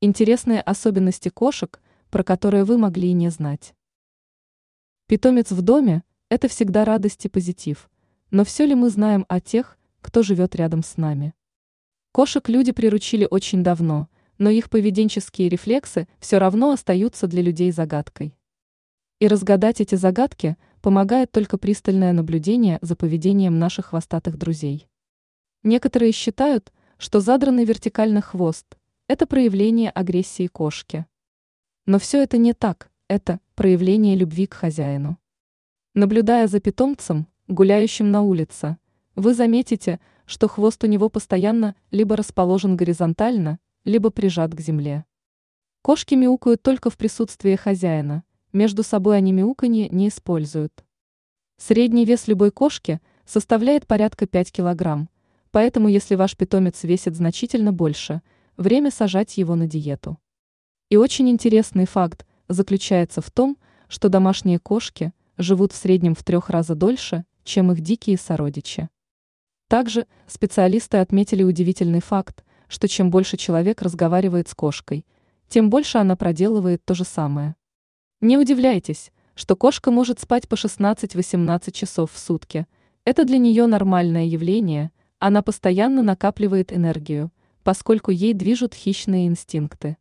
Интересные особенности кошек, про которые вы могли и не знать. Питомец в доме – это всегда радость и позитив. Но все ли мы знаем о тех, кто живет рядом с нами? Кошек люди приручили очень давно, но их поведенческие рефлексы все равно остаются для людей загадкой. И разгадать эти загадки помогает только пристальное наблюдение за поведением наших хвостатых друзей. Некоторые считают, что задранный вертикально хвост – это проявление агрессии кошки. Но все это не так, это проявление любви к хозяину. Наблюдая за питомцем, гуляющим на улице, вы заметите, что хвост у него постоянно либо расположен горизонтально, либо прижат к земле. Кошки мяукают только в присутствии хозяина, между собой они мяуканье не используют. Средний вес любой кошки составляет порядка 5 килограмм, поэтому если ваш питомец весит значительно больше, время сажать его на диету. И очень интересный факт заключается в том, что домашние кошки живут в среднем в трех раза дольше, чем их дикие сородичи. Также специалисты отметили удивительный факт, что чем больше человек разговаривает с кошкой, тем больше она проделывает то же самое. Не удивляйтесь, что кошка может спать по 16-18 часов в сутки. Это для нее нормальное явление, она постоянно накапливает энергию, поскольку ей движут хищные инстинкты.